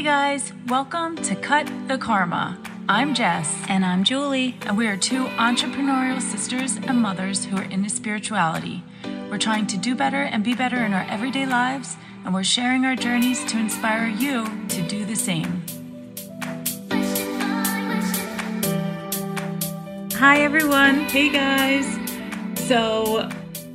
Hey guys, welcome to Cut the Karma. I'm Jess, And I'm Julie. and we are two entrepreneurial sisters and mothers who are into spirituality. We're trying to do better and be better in our everyday lives, and we're sharing our journeys to inspire you to do the same. Hi, everyone. Hey guys. So,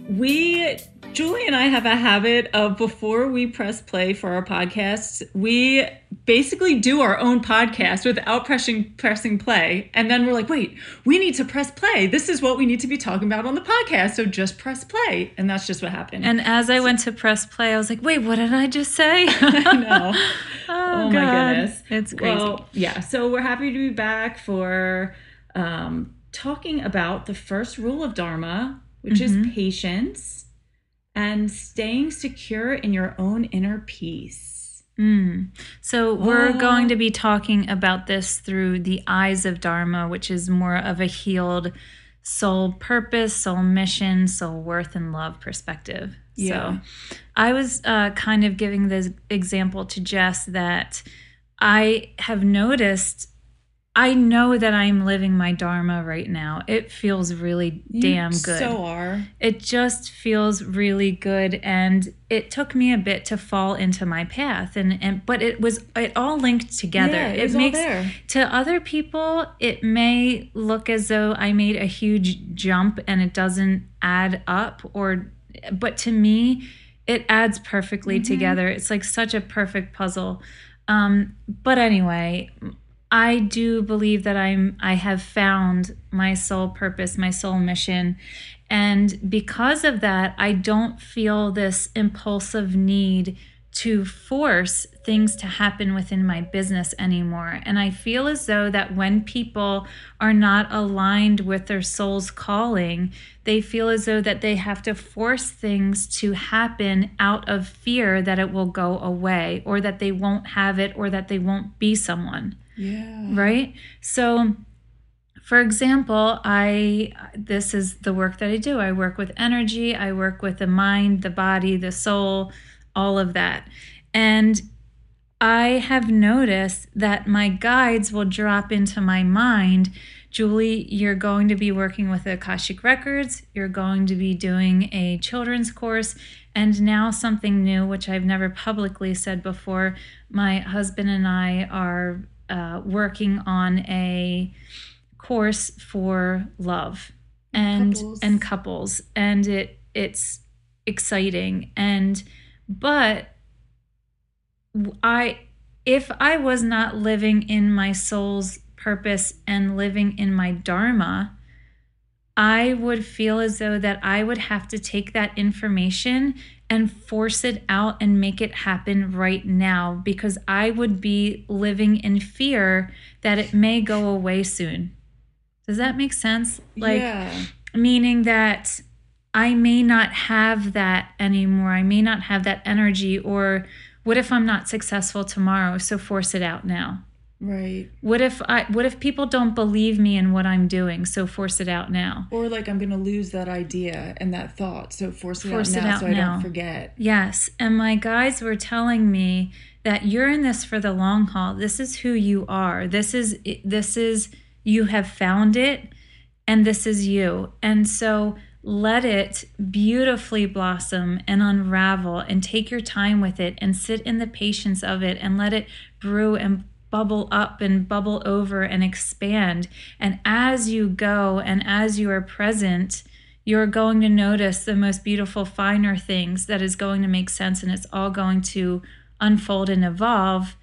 we, Julie and I have a habit of before we press play for our podcasts, we basically do our own podcast without pressing pressing play. And then we're like, wait, we need to press play. This is what we need to be talking about on the podcast. So just press play. And that's just what happened. And as I went to press play, I was like, wait, what did I just say? I know. oh, Oh my goodness. It's crazy. Well, yeah. So we're happy to be back for um, talking about the first rule of Dharma, which Mm-hmm. is patience and staying secure in your own inner peace. Mm. So we're Oh. going to be talking about this through the eyes of Dharma, which is more of a healed soul purpose, soul mission, soul worth, and love perspective. Yeah. So I was uh, kind of giving this example to Jess that I have noticed. I know that I'm living my Dharma right now. It feels really damn You good So are. it just feels really good and it took me a bit to fall into my path and and but it was it all linked together Yeah, it all there. to other people it may look as though i made a huge jump and it doesn't add up or but to me it adds perfectly Mm-hmm. together it's like such a perfect puzzle um but anyway I do believe that I'm I have found my soul purpose, my soul mission. And because of that, I don't feel this impulsive need to force things to happen within my business anymore. And I feel as though that when people are not aligned with their soul's calling, they feel as though that they have to force things to happen out of fear that it will go away or that they won't have it or that they won't be someone Yeah. right so for example i this is the work that i do i work with energy i work with the mind the body the soul all of that and i have noticed that my guides will drop into my mind Julie, you're going to be working with Akashic Records. You're going to be doing a children's course. And now, something new, which I've never publicly said before. My husband and I are uh, working on a course for love and Couples. and couples and it it's exciting and but i if i was not living in my soul's purpose and living in my dharma i would feel as though that i would have to take that information and force it out and make it happen right now because i would be living in fear that it may go away soon does that make sense like yeah. meaning that I may not have that anymore. I may not have that energy. Or what if I'm not successful tomorrow? So force it out now. Right. What if I what if people don't believe me in what I'm doing? So force it out now. Or like I'm gonna lose that idea and that thought. So force it Force out it now out so I now. don't forget. Yes. And my guides were telling me that you're in this for the long haul. This is who you are. This is this is you have found it and this is you. And so let it beautifully blossom and unravel and take your time with it and sit in the patience of it and let it brew and bubble up and bubble over and expand. And as you go and as you are present, you're going to notice the most beautiful, finer things that is going to make sense and it's all going to unfold and evolve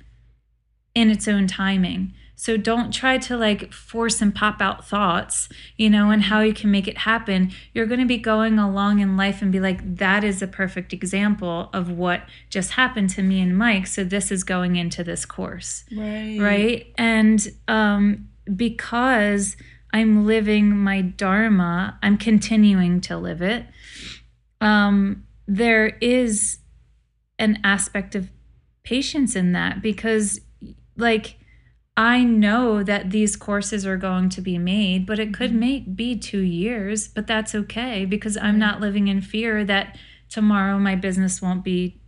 in its own timing. So don't try to like force and pop out thoughts, you know, and how you can make it happen. You're going to be going along in life and be like, that is a perfect example of what just happened to me and Mike. So this is going into this course Right. right and um because i'm living my dharma i'm continuing to live it um there is an aspect of patience in that because like I know that these courses are going to be made, but it could mm-hmm. may be two years, but that's okay because I'm not living in fear that tomorrow my business won't be,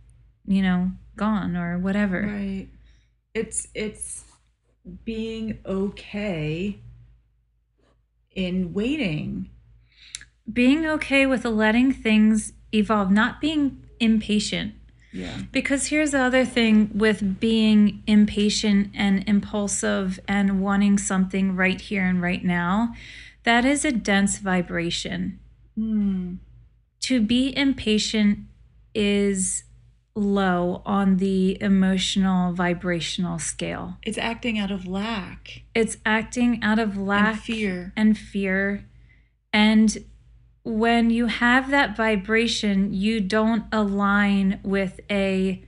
you know, gone or whatever. Right. it's it's being okay in waiting. Being okay with letting things evolve, not being impatient. Yeah. Because here's the other thing with being impatient and impulsive and wanting something right here and right now, that is a dense vibration. Hmm. To be impatient is low on the emotional vibrational scale. It's acting out of lack It's acting out of lack and fear. and fear. And when you have that vibration, you don't align with a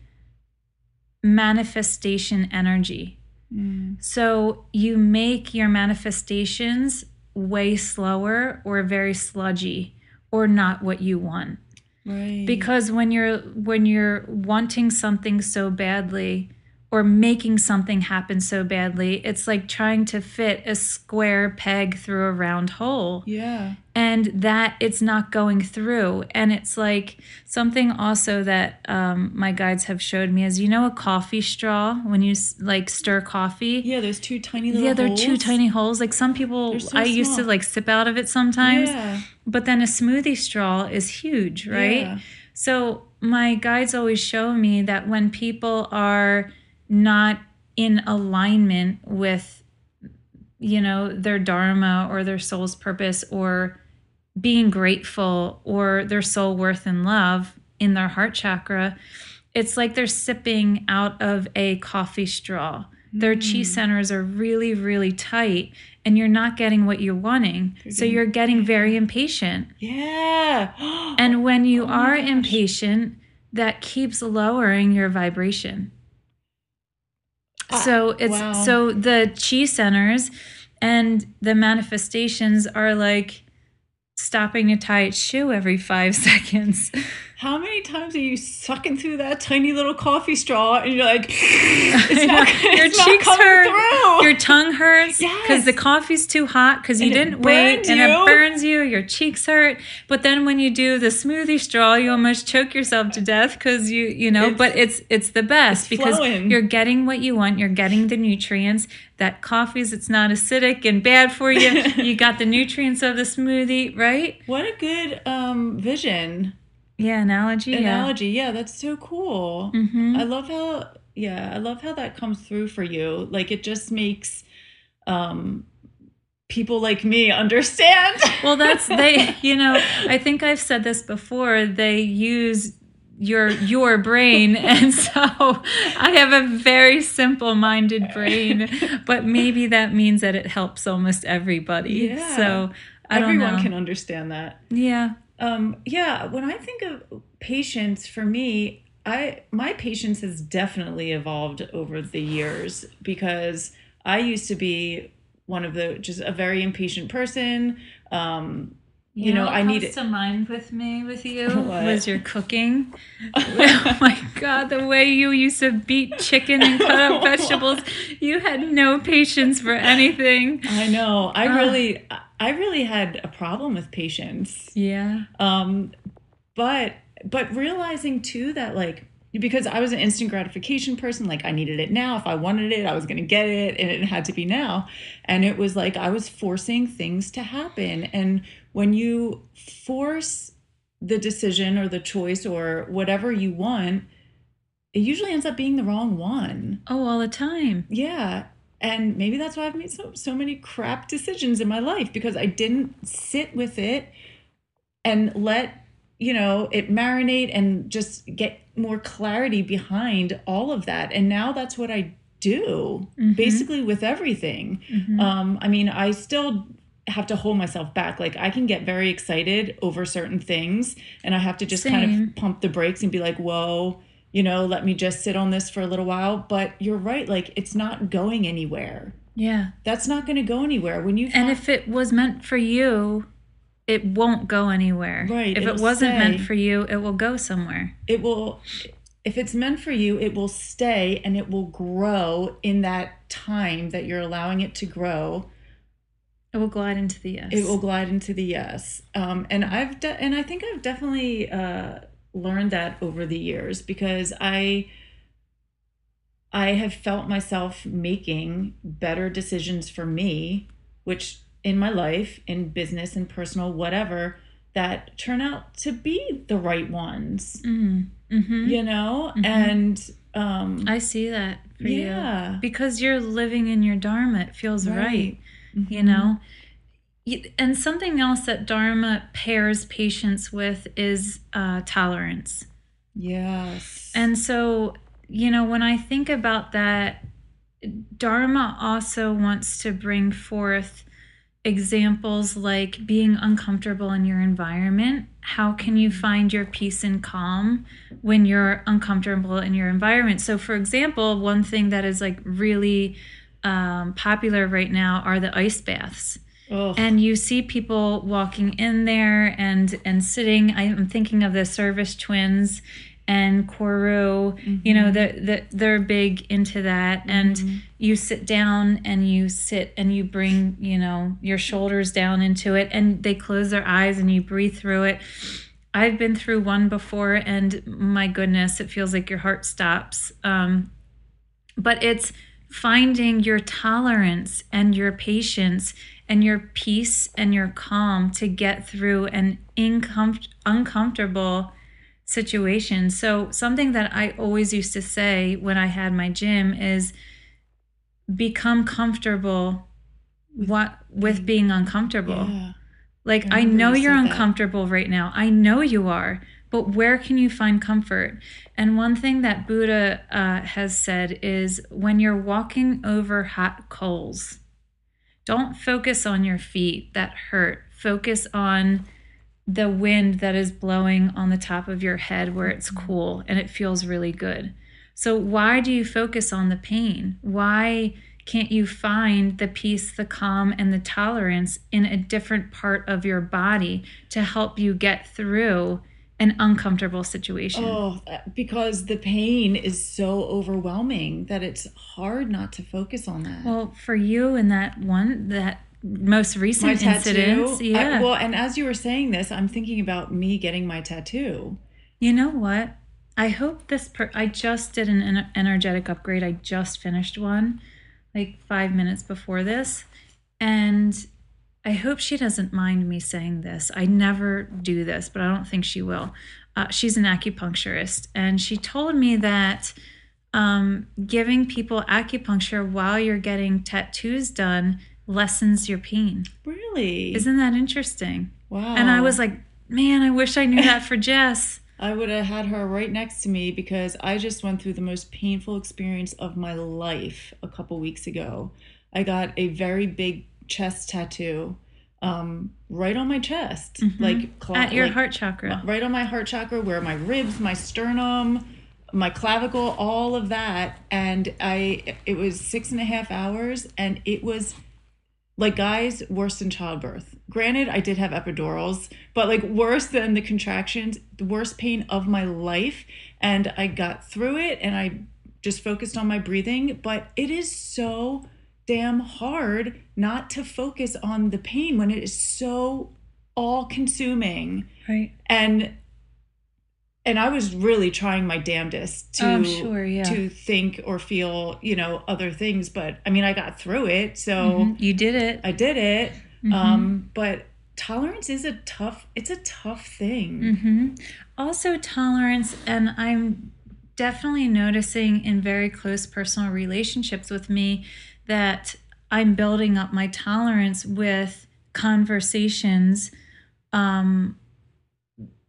manifestation energy. Mm. So you make your manifestations way slower or very sludgy or not what you want. Right. Because when you're when you're wanting something so badly or making something happen so badly, it's like trying to fit a square peg through a round hole. Yeah. and that it's not going through. And it's like something also that um, my guides have showed me is you know a coffee straw when you like stir coffee? Yeah, there's two tiny little yeah there are two tiny holes. Like some people so i used to like sip out of it sometimes. Yeah. but then a smoothie straw is huge right? Yeah. so my guides always show me that when people are not in alignment with you know their dharma or their soul's purpose or being grateful or their soul worth and love in their heart chakra it's like they're sipping out of a coffee straw their chi mm. centers are really really tight and you're not getting what you're wanting so getting- you're getting very impatient Yeah. and when you Oh are gosh. impatient, that keeps lowering your vibration. Ah, so it's wow. so the chi centers and the manifestations are like stopping to tie its shoe every five seconds. How many times are you sucking through that tiny little coffee straw and you're like, it's not, your it's cheeks hurt, through. your tongue hurts because Yes. the coffee's too hot because you And didn't wait burns and you. it burns you. Your cheeks hurt, but then when you do the smoothie straw, you almost choke yourself to death because you you know. It's- but it's it's the best it's because flowing. you're getting what you want. You're getting the nutrients. That coffee's it's not acidic and bad for you. you got the nutrients of the smoothie, right? what a good um, vision Yeah, analogy. analogy. Yeah, that's so cool. Yeah. hmm I love how yeah, I love how that comes through for you. Like it just makes um people like me understand. Well, that's they. You know, I think I've said this before. They use your your brain, and so I have a very simple-minded brain. But maybe that means that it helps almost everybody. Yeah. So I don't Everyone can understand that. yeah. Um, yeah, when I think of patience, for me, I my patience has definitely evolved over the years because I used to be one of the just a very impatient person. Um, You know, what I need to mind with me with you What? was your cooking. oh my god, the way you used to beat chicken and cut up vegetables. You had no patience for anything. I know. I really, I really had a problem with patience. Yeah. Um, but but realizing too that like because I was an instant gratification person, like I needed it now. If I wanted it, I was going to get it, and it had to be now. And it was like I was forcing things to happen. And when you force the decision or the choice or whatever you want, it usually ends up being the wrong one. Oh, all the time. Yeah. And maybe that's why I've made so so many crap decisions in my life because I didn't sit with it and let, you know, it marinate and just get more clarity behind all of that. And now that's what I do Mhm. basically with everything. Mhm. Um, I mean, I still have to hold myself back. Like I can get very excited over certain things and I have to just kind of pump the brakes and be like, whoa, you know, let me just sit on this for a little while. But you're right, like it's not going anywhere. yeah. That's not gonna go anywhere. When you And if it was meant for you, it won't go anywhere. Right, If it wasn't meant for you, it will go somewhere. it will if it's meant for you, it will stay and it will grow in that time that you're allowing it to grow. It will glide into the yes. it will glide into the yes um, and i've de- and i think i've definitely uh, learned that over the years because i I have felt myself making better decisions for me, which in my life, in business and personal, whatever, that turn out to be the right ones. Mm-hmm. You know? And um I see that for Yeah. you because you're living in your dharma. It feels right, Right. you know. And something else that dharma pairs patience with is uh, tolerance. yes. And so, you know, when I think about that, Dharma also wants to bring forth examples like being uncomfortable in your environment. How can you find your peace and calm when you're uncomfortable in your environment? So, for example, one thing that is like really um, popular right now are the ice baths Ugh. and you see people walking in there and and sitting i'm thinking of the service twins and Koru, you know, the, the, they're big into that. And you sit down and you sit and you bring, you know, your shoulders down into it and they close their eyes and you breathe through it. I've been through one before and my goodness, it feels like your heart stops. Um, but it's finding your tolerance and your patience and your peace and your calm to get through an uncomfortable situation. So, something that I always used to say when I had my gym is become comfortable what with being uncomfortable. Yeah. Like, I I, know you you're said that. uncomfortable right now. I know you are. But where can you find comfort? And one thing that Buddha uh, has said is when you're walking over hot coals, don't focus on your feet that hurt. Focus on the wind that is blowing on the top of your head where it's mm-hmm. cool and it feels really good. So, why do you focus on the pain? Why can't you find the peace, the calm, and the tolerance in a different part of your body to help you get through an uncomfortable situation? Oh, uh, because the pain is so overwhelming that it's hard not to focus on that. Well, for you in that one, that most recent incident, incidents, I- yeah. well, and as you were saying this, I'm thinking about me getting my tattoo. You know what? I hope this. Per- I just did an ener- energetic upgrade. I just finished one, like five minutes before this, and I hope she doesn't mind me saying this. I never do this, but I don't think she will. Uh, she's an acupuncturist, and she told me that um, giving people acupuncture while you're getting tattoos done lessens your pain. Really? Isn't that interesting? wow. And I was like, man, I wish I knew that for Jess. I would have had her right next to me because I just went through the most painful experience of my life a couple weeks ago. I got a very big chest tattoo um, right on my chest, like cla- Mm-hmm. At your like, heart chakra. right on my heart chakra, where my ribs, my sternum, my clavicle, all of that, and I it was six and a half hours, and it was like guys worse than childbirth granted i did have epidurals but like worse than the contractions the worst pain of my life and i got through it and i just focused on my breathing but it is so damn hard not to focus on the pain when it is so all consuming Right. and and I was really trying my damnedest to sure, yeah. to think or feel, you know, other things. But I mean, I got through it, so Mhm. You did it. I did it. Mm-hmm. Um, but tolerance is a tough. It's a tough thing. Mm-hmm. Also, tolerance, and I'm definitely noticing in very close personal relationships with me that I'm building up my tolerance with conversations um,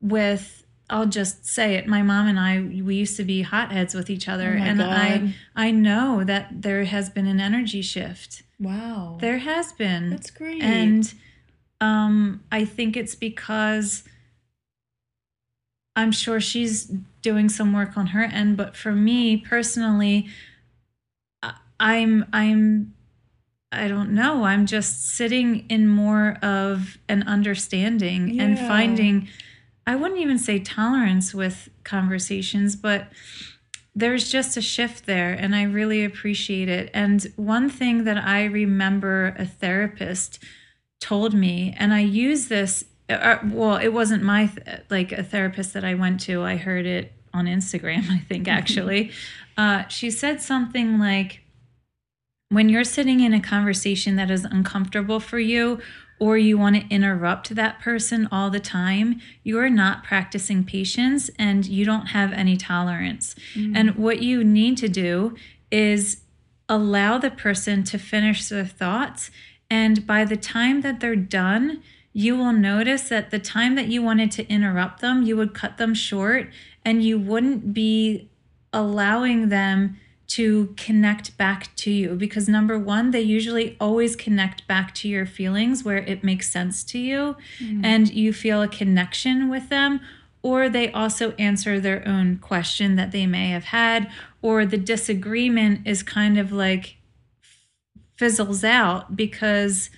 with. I'll just say it. My mom and I, we used to be hotheads with each other, Oh and God. I, I know that there has been an energy shift. Wow, There has been. that's great. And um, I think it's because I'm sure she's doing some work on her end, but for me personally, I'm I'm I don't know. I'm just sitting in more of an understanding and finding I wouldn't even say tolerance with conversations, but there's just a shift there and I really appreciate it. And one thing that I remember a therapist told me and I use this uh, well, it wasn't my th- like a therapist that I went to. I heard it on Instagram, I think actually. uh, she said something like, when you're sitting in a conversation that is uncomfortable for you, or you want to interrupt that person all the time, you are not practicing patience and you don't have any tolerance. Mm. And what you need to do is allow the person to finish their thoughts. And by the time that they're done, you will notice that the time that you wanted to interrupt them, you would cut them short and you wouldn't be allowing them to connect back to you because number one they usually always connect back to your feelings where it makes sense to you mm. and you feel a connection with them or they also answer their own question that they may have had or the disagreement is kind of like fizzles out because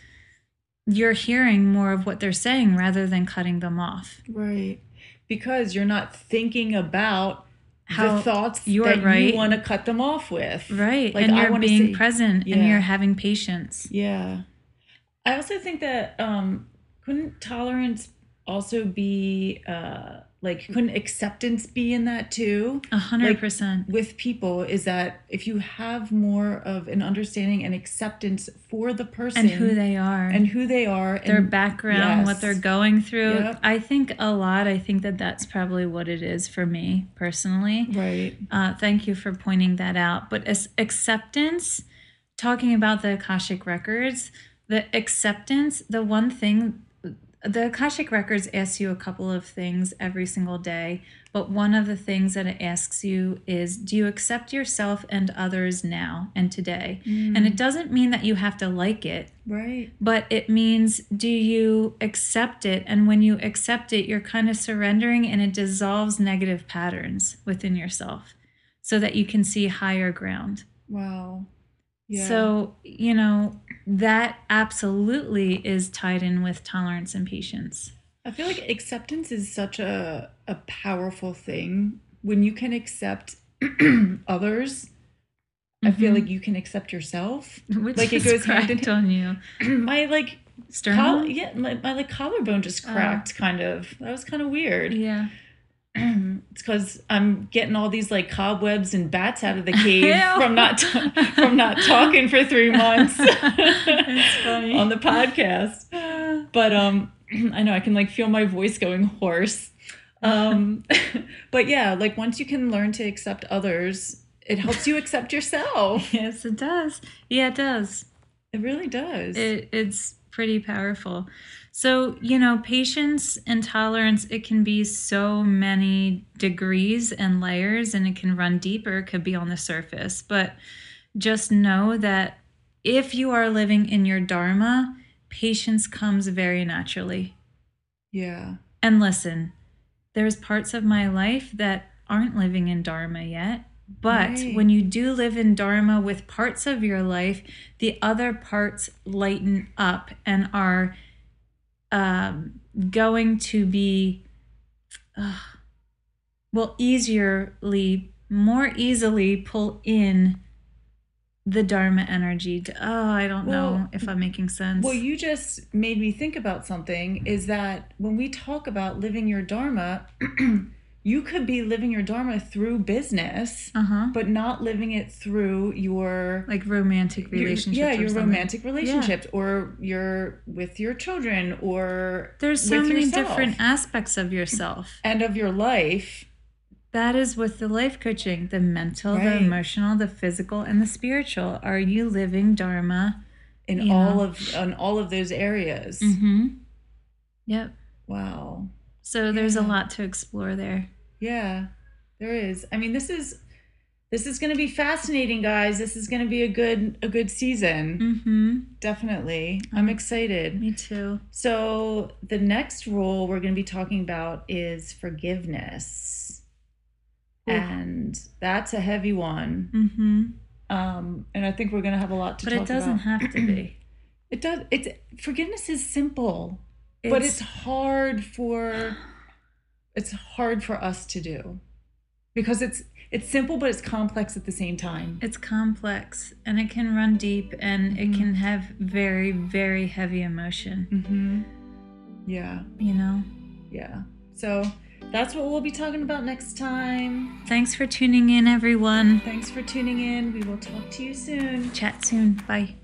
you're hearing more of what they're saying rather than cutting them off Right. Because you're not thinking about How the thoughts you're that right. you want to cut them off with. right Like, and I you're being present and you're having patience Yeah. I also think that um couldn't tolerance also be uh like couldn't acceptance be in that too a hundred percent with people is that if you have more of an understanding and acceptance for the person and who they are and who they are their and background, what they're going through. Yep. I think a lot. I think that that's probably what it is for me personally. right Uh, thank you for pointing that out. But as acceptance, talking about the Akashic records, the acceptance, the one thing, the Akashic records asks you a couple of things every single day. But one of the things that it asks you is do you accept yourself and others now and today? Mm. And it doesn't mean that you have to like it right but it means do you accept it and when you accept it you're kind of surrendering and it dissolves negative patterns within yourself so that you can see higher ground wow yeah so you know that absolutely is tied in with tolerance and patience I feel like acceptance is such a a powerful thing when you can accept others. I feel Mhm. like you can accept yourself. which Like, it is goes hand in- cracked on you my like sternum coll- yeah, my, my like collarbone just Oh. cracked kind of. That was kind of weird. yeah it's because I'm getting all these like cobwebs and bats out of the cave from not t- from not talking for three months It's funny. on the podcast. But um, I know I can like feel my voice going hoarse. Um, but yeah, like once you can learn to accept others, it helps you accept yourself. yes it does yeah it does It really does. it, it's pretty powerful. So you know patience and tolerance it can be so many degrees and layers and it can run deeper it could be on the surface. But just know that if you are living in your dharma patience comes very naturally. Yeah. and listen there's parts of my life that aren't living in dharma yet but Right. when you do live in dharma with parts of your life the other parts lighten up and are um, going to be uh, will easierly more easily pull in the dharma energy to, oh i don't know if i'm making sense Well, you just made me think about something is that when we talk about living your dharma, you could be living your dharma through business, uh-huh but not living it through your like romantic your- relationships yeah, or your something. romantic relationships or your with your children or There's so many yourself different aspects of yourself. and of your life. That is with the life coaching the mental, the emotional, the physical, and the spiritual. Are you living Dharma? in Yeah. all of on all of those areas. Mm-hmm. Yep. Wow. So there's a lot to explore there. Yeah, there is. I mean, this is this is going to be fascinating, guys. This is going to be a good a good season. Mm-hmm. Definitely. I'm excited. Me too. So, the next rule we're going to be talking about is forgiveness. Oof. And that's a heavy one. Mm-hmm. Um, and I think we're going to have a lot to talk about. But it doesn't about. have to be. It does. It's forgiveness is simple, but it's hard for it's hard for us to do because it's it's simple, but it's complex at the same time. it's complex and it can run deep and it Mhm. can have very very heavy emotion. Mm-hmm. Yeah, You know. yeah. So that's what we'll be talking about next time. Thanks for tuning in, everyone. Thanks for tuning in. We will talk to you soon. Chat soon. Bye.